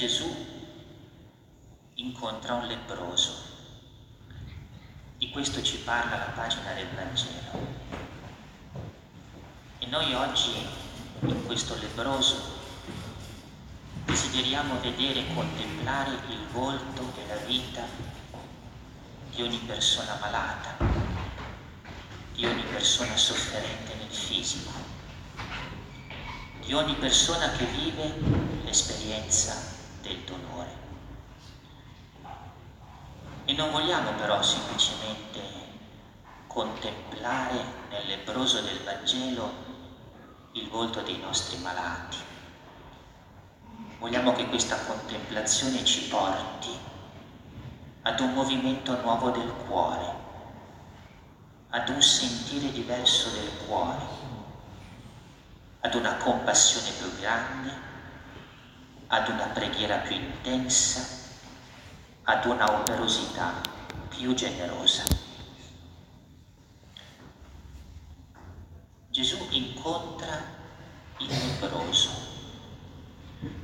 Gesù incontra un lebbroso. Di questo ci parla la pagina del Vangelo. E noi oggi in questo lebbroso desideriamo vedere e contemplare il volto e la vita di ogni persona malata, di ogni persona sofferente nel fisico, di ogni persona che vive l'esperienza del dolore. E non vogliamo però semplicemente contemplare nel lebroso del Vangelo il volto dei nostri malati. Vogliamo che questa contemplazione ci porti ad un movimento nuovo del cuore, ad un sentire diverso del cuore, ad una compassione più grande, ad una preghiera più intensa ad una operosità più generosa. Gesù incontra il lebroso,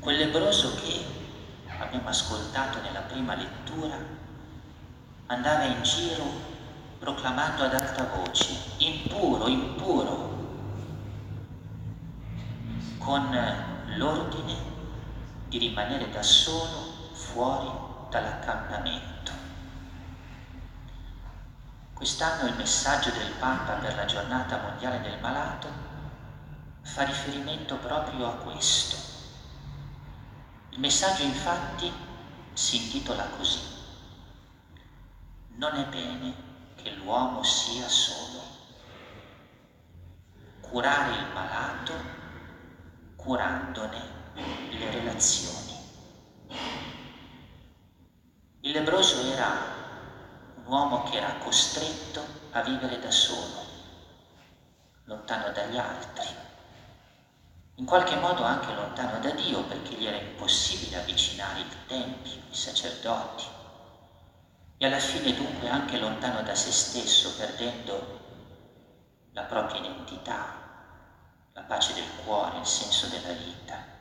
quel lebroso che abbiamo ascoltato nella prima lettura, andava in giro proclamando ad alta voce, impuro, impuro, con l'ordine di rimanere da solo fuori dall'accantamento. Quest'anno il messaggio del Papa per la giornata mondiale del malato fa riferimento proprio a questo. Il messaggio infatti si intitola così. Non è bene che l'uomo sia solo. Curare il malato curandone le relazioni. Il lebroso era un uomo che era costretto a vivere da solo, lontano dagli altri, in qualche modo anche lontano da Dio perché gli era impossibile avvicinare il Tempio, i sacerdoti, e alla fine dunque anche lontano da se stesso, perdendo la propria identità, la pace del cuore, il senso della vita.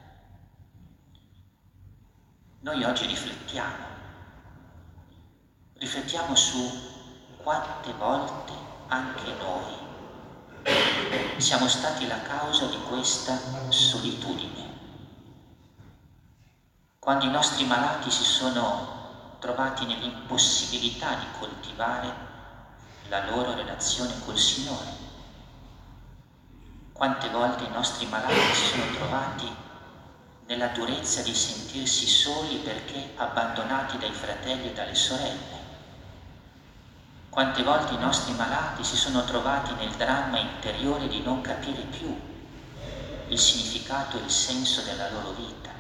Noi oggi riflettiamo riflettiamo su quante volte anche noi siamo stati la causa di questa solitudine. Quando i nostri malati si sono trovati nell'impossibilità di coltivare la loro relazione col Signore. Quante volte i nostri malati si sono trovati nella durezza di sentirsi soli perché abbandonati dai fratelli e dalle sorelle. Quante volte i nostri malati si sono trovati nel dramma interiore di non capire più il significato e il senso della loro vita.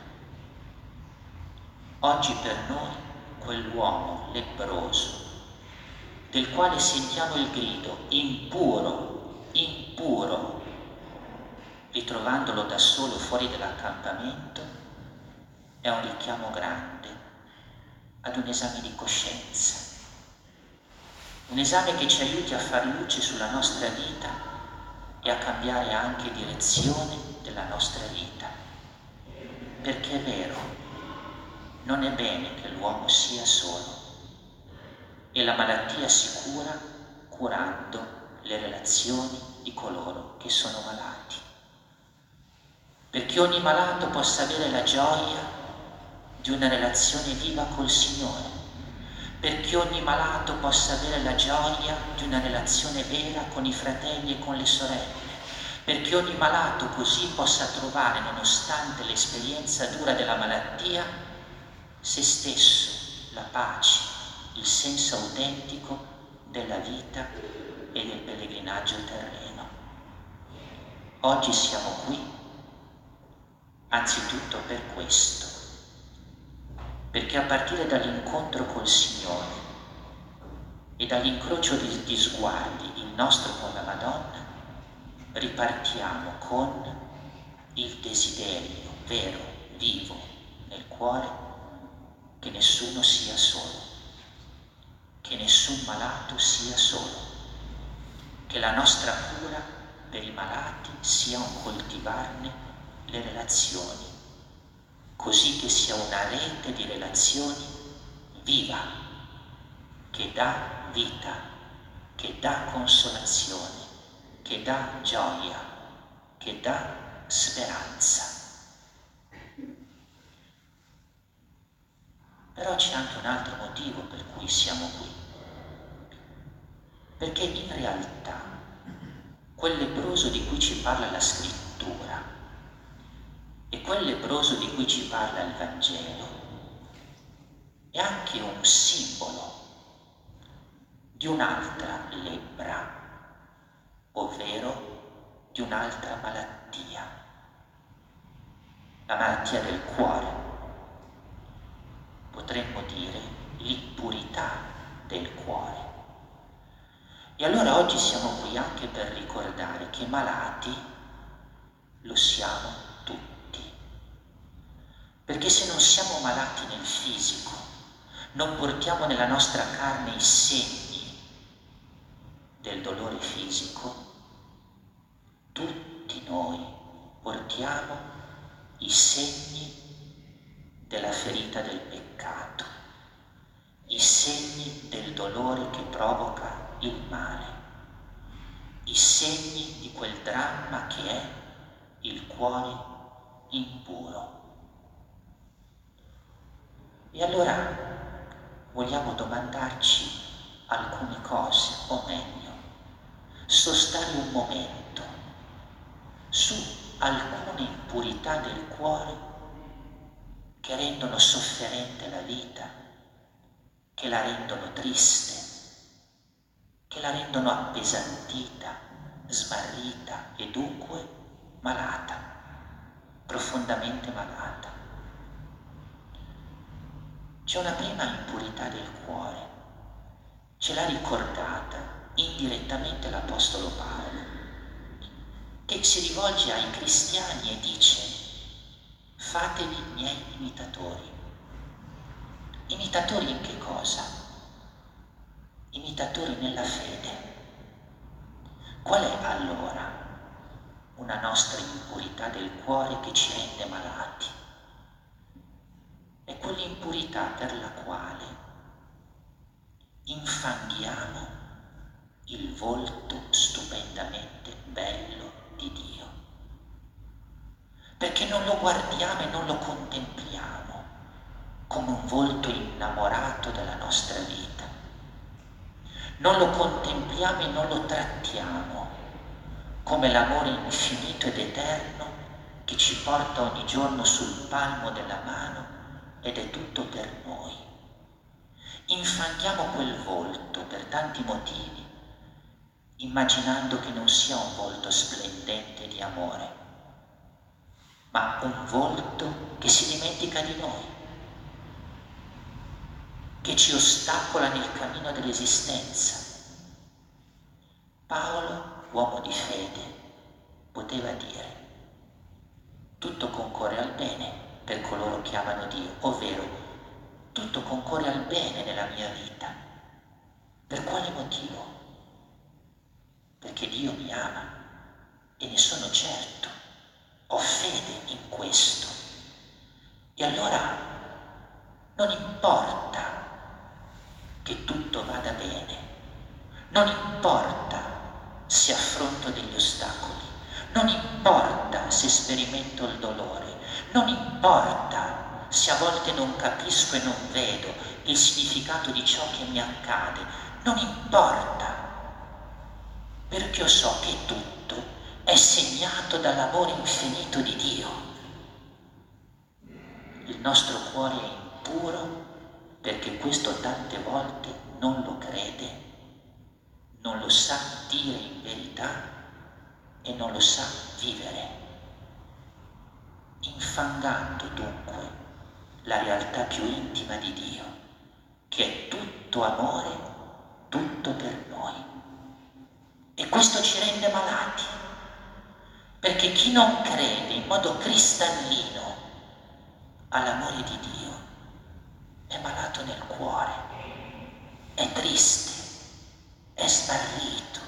Oggi per noi quell'uomo lebbroso, del quale sentiamo il grido impuro, impuro, ritrovandolo da solo fuori dall'accampamento, è un richiamo grande ad un esame di coscienza un esame che ci aiuti a fare luce sulla nostra vita e a cambiare anche direzione della nostra vita. Perché è vero, non è bene che l'uomo sia solo e la malattia si cura curando le relazioni di coloro che sono malati. Perché ogni malato possa avere la gioia di una relazione viva col Signore perché ogni malato possa avere la gioia di una relazione vera con i fratelli e con le sorelle, perché ogni malato così possa trovare, nonostante l'esperienza dura della malattia, se stesso, la pace, il senso autentico della vita e del pellegrinaggio terreno. Oggi siamo qui anzitutto per questo. Perché a partire dall'incontro col Signore e dall'incrocio di, di sguardi, il nostro con la Madonna, ripartiamo con il desiderio vero, vivo nel cuore che nessuno sia solo, che nessun malato sia solo, che la nostra cura per i malati sia un coltivarne le relazioni così che sia una rete di relazioni viva, che dà vita, che dà consolazione, che dà gioia, che dà speranza. Però c'è anche un altro motivo per cui siamo qui. Perché in realtà quel lebroso di cui ci parla la scrittura e quel lebroso di cui ci parla il Vangelo è anche un simbolo di un'altra lebbra, ovvero di un'altra malattia, la malattia del cuore potremmo dire l'impurità del cuore. E allora oggi siamo qui anche per ricordare che malati lo siamo. Perché se non siamo malati nel fisico, non portiamo nella nostra carne i segni del dolore fisico, tutti noi portiamo i segni della ferita del peccato, i segni del dolore che provoca il male, i segni di quel dramma che è il cuore impuro. E allora vogliamo domandarci alcune cose, o meglio, sostare un momento su alcune impurità del cuore che rendono sofferente la vita, che la rendono triste, che la rendono appesantita, smarrita e dunque malata, profondamente malata. C'è una prima impurità del cuore, ce l'ha ricordata indirettamente l'Apostolo Paolo, che si rivolge ai cristiani e dice fatevi miei imitatori. Imitatori in che cosa? Imitatori nella fede. Qual è allora una nostra impurità del cuore che ci rende malati? È quell'impurità per la quale infanghiamo il volto stupendamente bello di Dio perché non lo guardiamo e non lo contempliamo come un volto innamorato della nostra vita. Non lo contempliamo e non lo trattiamo come l'amore infinito ed eterno che ci porta ogni giorno sul palmo della mano ed è tutto per noi. Infanghiamo quel volto per tanti motivi, immaginando che non sia un volto splendente di amore ma un volto che si dimentica di noi, che ci ostacola nel cammino dell'esistenza. Paolo, uomo di fede, poteva dire, tutto concorre al bene per coloro che amano Dio, ovvero tutto concorre al bene nella mia vita. Per quale motivo? Perché Dio mi ama e ne sono certo ho fede in questo. E allora non importa che tutto vada bene, non importa se affronto degli ostacoli, non importa se sperimento il dolore, non importa se a volte non capisco e non vedo il significato di ciò che mi accade, non importa, perché io so che tutto è segnato dall'amore infinito di Dio. Il nostro cuore è impuro perché questo tante volte non lo crede, non lo sa dire in verità e non lo sa vivere. Infangando dunque la realtà più intima di Dio, che è tutto amore, tutto per noi. E questo ci rende malati perché chi non crede in modo cristallino all'amore di Dio è malato nel cuore, è triste, è smarrito,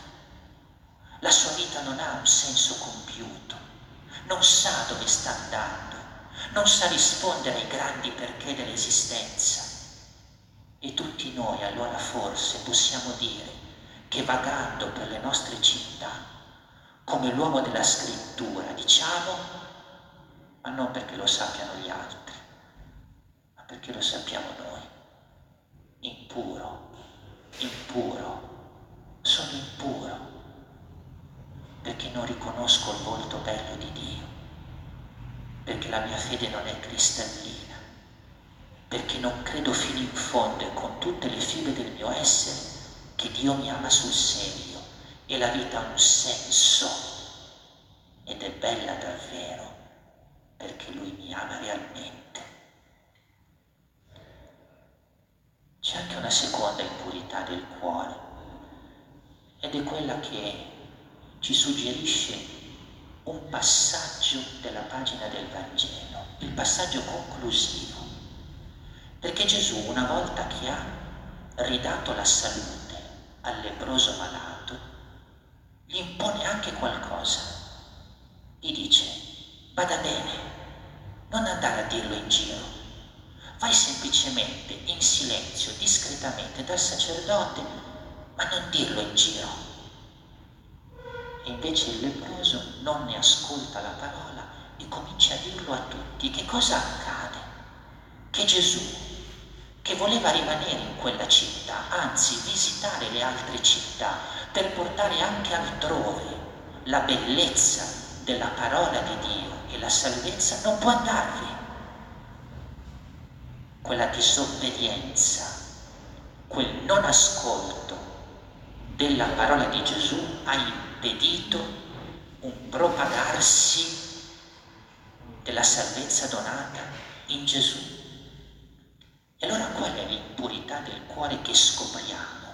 la sua vita non ha un senso compiuto, non sa dove sta andando, non sa rispondere ai grandi perché dell'esistenza. E tutti noi allora forse possiamo dire che vagando per le nostre città, come l'uomo della scrittura, diciamo, ma non perché lo sappiano gli altri, ma perché lo sappiamo noi, impuro, impuro, sono impuro, perché non riconosco il volto bello di Dio, perché la mia fede non è cristallina, perché non credo fino in fondo e con tutte le fibre del mio essere che Dio mi ama sul serio e la vita ha un senso ed è bella davvero perché Lui mi ama realmente. C'è anche una seconda impurità del cuore ed è quella che ci suggerisce un passaggio della pagina del Vangelo, il passaggio conclusivo, perché Gesù una volta che ha ridato la salute, al leproso malato, gli impone anche qualcosa. Gli dice, vada bene, non andare a dirlo in giro, vai semplicemente in silenzio, discretamente dal sacerdote, ma non dirlo in giro. Invece il leproso non ne ascolta la parola e comincia a dirlo a tutti. Che cosa accade? Che Gesù che voleva rimanere in quella città, anzi visitare le altre città per portare anche altrove la bellezza della parola di Dio e la salvezza, non può andarvi. Quella disobbedienza, quel non ascolto della parola di Gesù ha impedito un propagarsi della salvezza donata in Gesù. E allora qual è l'impurità del cuore che scopriamo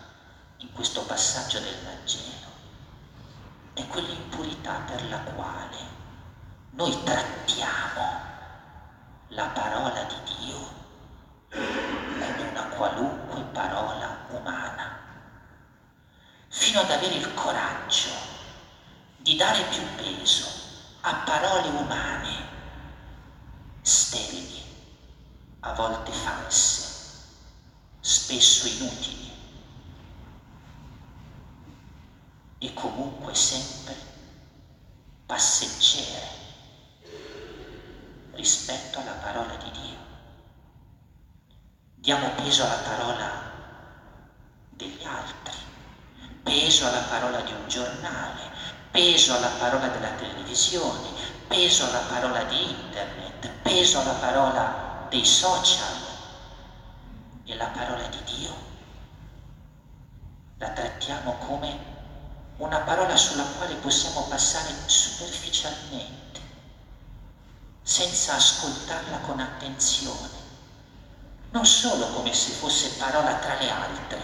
in questo passaggio del Vangelo? È quell'impurità per la quale noi trattiamo la parola di Dio come una qualunque parola umana, fino ad avere il coraggio di dare più peso a parole umane sterili a volte false, spesso inutili e comunque sempre passeggere rispetto alla parola di Dio. Diamo peso alla parola degli altri, peso alla parola di un giornale, peso alla parola della televisione, peso alla parola di internet, peso alla parola dei social e la parola di Dio la trattiamo come una parola sulla quale possiamo passare superficialmente, senza ascoltarla con attenzione, non solo come se fosse parola tra le altre,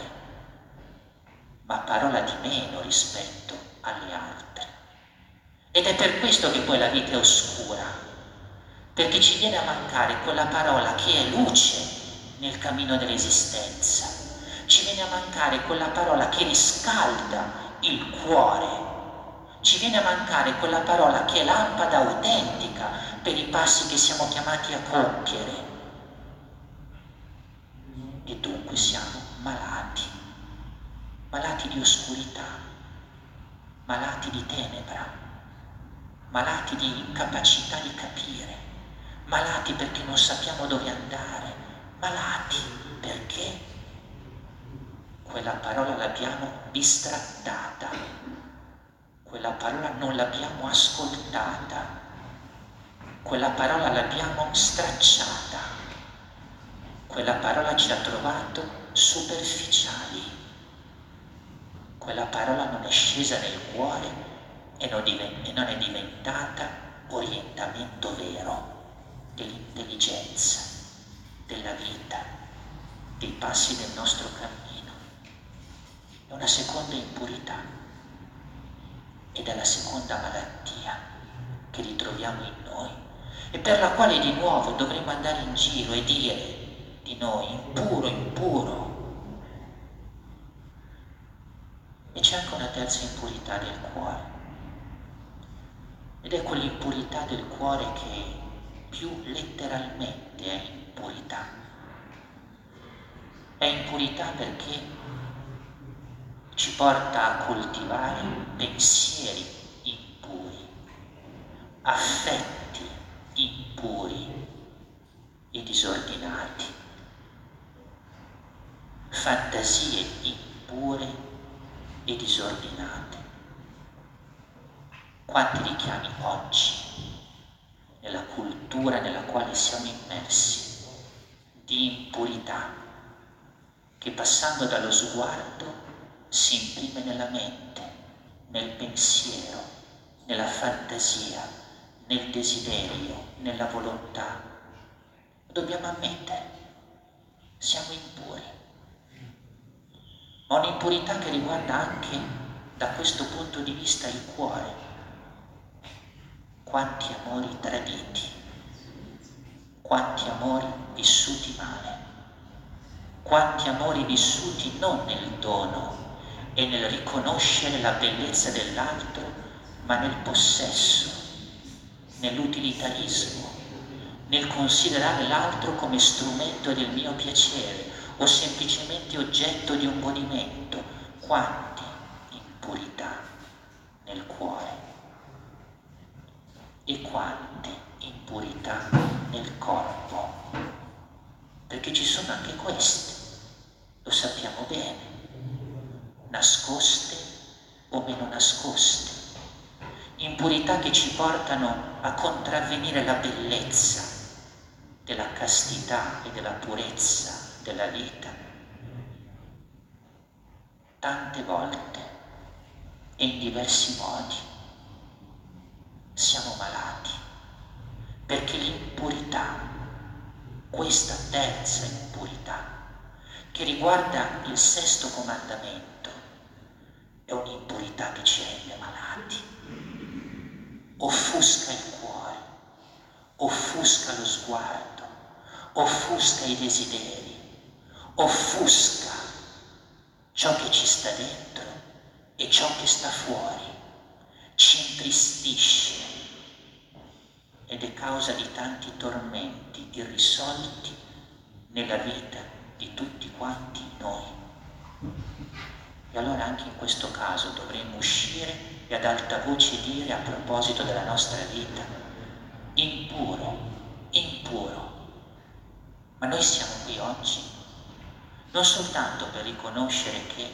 ma parola di meno rispetto alle altre. Ed è per questo che poi la vita è oscura, perché ci viene a mancare quella parola che è luce nel cammino dell'esistenza, ci viene a mancare quella parola che riscalda il cuore, ci viene a mancare quella parola che è lampada autentica per i passi che siamo chiamati a compiere. E dunque siamo malati, malati di oscurità, malati di tenebra, malati di incapacità di capire malati perché non sappiamo dove andare, malati perché quella parola l'abbiamo bistrattata, quella parola non l'abbiamo ascoltata, quella parola l'abbiamo stracciata, quella parola ci ha trovato superficiali, quella parola non è scesa nel cuore e non, è diventata orientamento vero dell'intelligenza, della vita, dei passi del nostro cammino. È una seconda impurità ed è la seconda malattia che ritroviamo in noi e per la quale di nuovo dovremmo andare in giro e dire di noi impuro, impuro. E c'è anche una terza impurità del cuore ed è quell'impurità del cuore che più letteralmente è impurità. È impurità perché ci porta a coltivare pensieri impuri, affetti impuri e disordinati, fantasie impure e disordinate. Quanti richiami oggi nella cultura nella quale siamo immersi di impurità che passando dallo sguardo si imprime nella mente, nel pensiero, nella fantasia, nel desiderio, nella volontà. Dobbiamo ammettere, siamo impuri. Ma un'impurità che riguarda anche da questo punto di vista il cuore. Quanti amori traditi, quanti amori vissuti male, quanti amori vissuti non nel dono e nel riconoscere la bellezza dell'altro, ma nel possesso, nell'utilitarismo, nel considerare l'altro come strumento del mio piacere o semplicemente oggetto di un godimento. Quanti impurità nel cuore e quante impurità nel corpo. Perché ci sono anche queste, lo sappiamo bene nascoste o meno nascoste, impurità che ci portano a contravvenire la bellezza della castità e della purezza della vita. Tante volte e in diversi modi siamo malati perché l'impurità, questa terza impurità, che riguarda il sesto comandamento, è un'impurità che ci rende malati, offusca il cuore, offusca lo sguardo, offusca i desideri, offusca ciò che ci sta dentro e ciò che sta fuori, ci intristisce ed è causa di tanti tormenti irrisolti nella vita di tutti quanti noi. E allora anche in questo caso dovremmo uscire e ad alta voce dire a proposito della nostra vita, impuro, impuro. Ma noi siamo qui oggi non soltanto per riconoscere che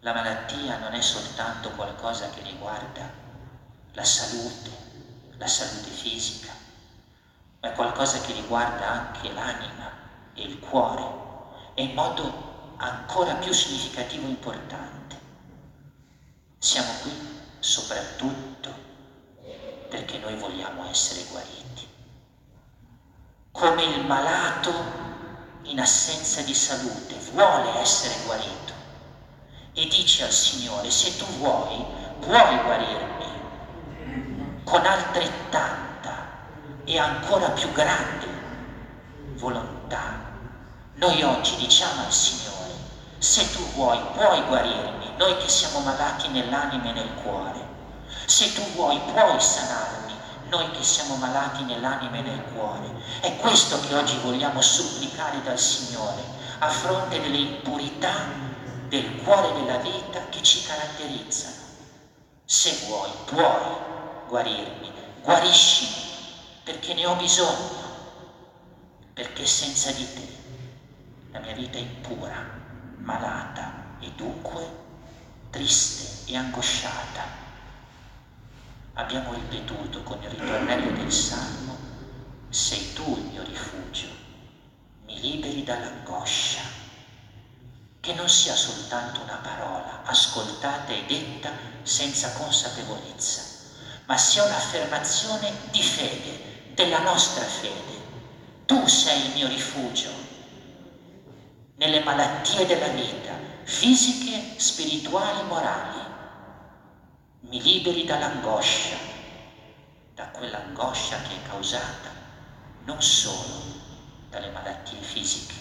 la malattia non è soltanto qualcosa che riguarda la salute, la salute fisica, ma è qualcosa che riguarda anche l'anima e il cuore e in modo ancora più significativo e importante. Siamo qui soprattutto perché noi vogliamo essere guariti. Come il malato in assenza di salute vuole essere guarito e dice al Signore, se tu vuoi, puoi guarirmi con altrettanta e ancora più grande volontà. Noi oggi diciamo al Signore, se tu vuoi, puoi guarirmi, noi che siamo malati nell'anima e nel cuore. Se tu vuoi, puoi sanarmi, noi che siamo malati nell'anima e nel cuore. È questo che oggi vogliamo supplicare dal Signore, a fronte delle impurità del cuore e della vita che ci caratterizzano. Se vuoi, puoi guarirmi, guariscimi, perché ne ho bisogno, perché senza di te la mia vita è impura malata e dunque triste e angosciata. Abbiamo ripetuto con il ritornello del Salmo, sei tu il mio rifugio, mi liberi dall'angoscia. Che non sia soltanto una parola ascoltata e detta senza consapevolezza, ma sia un'affermazione di fede, della nostra fede. Tu sei il mio rifugio, nelle malattie della vita, fisiche, spirituali, morali. Mi liberi dall'angoscia, da quell'angoscia che è causata non solo dalle malattie fisiche,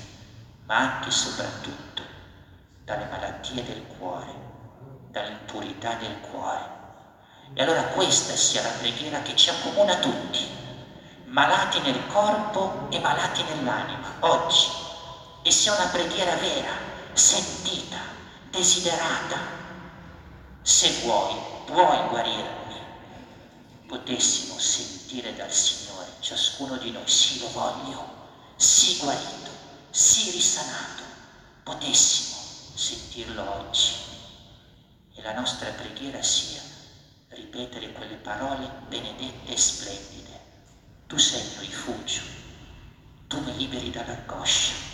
ma anche e soprattutto dalle malattie del cuore, dall'impurità del cuore. E allora questa sia la preghiera che ci accomuna tutti, malati nel corpo e malati nell'anima, oggi. E sia una preghiera vera, sentita, desiderata. Se vuoi, puoi guarirmi. Potessimo sentire dal Signore, ciascuno di noi, sì lo voglio, sì guarito, sì risanato. Potessimo sentirlo oggi. E la nostra preghiera sia ripetere quelle parole benedette e splendide. Tu sei il rifugio, tu mi liberi dall'angoscia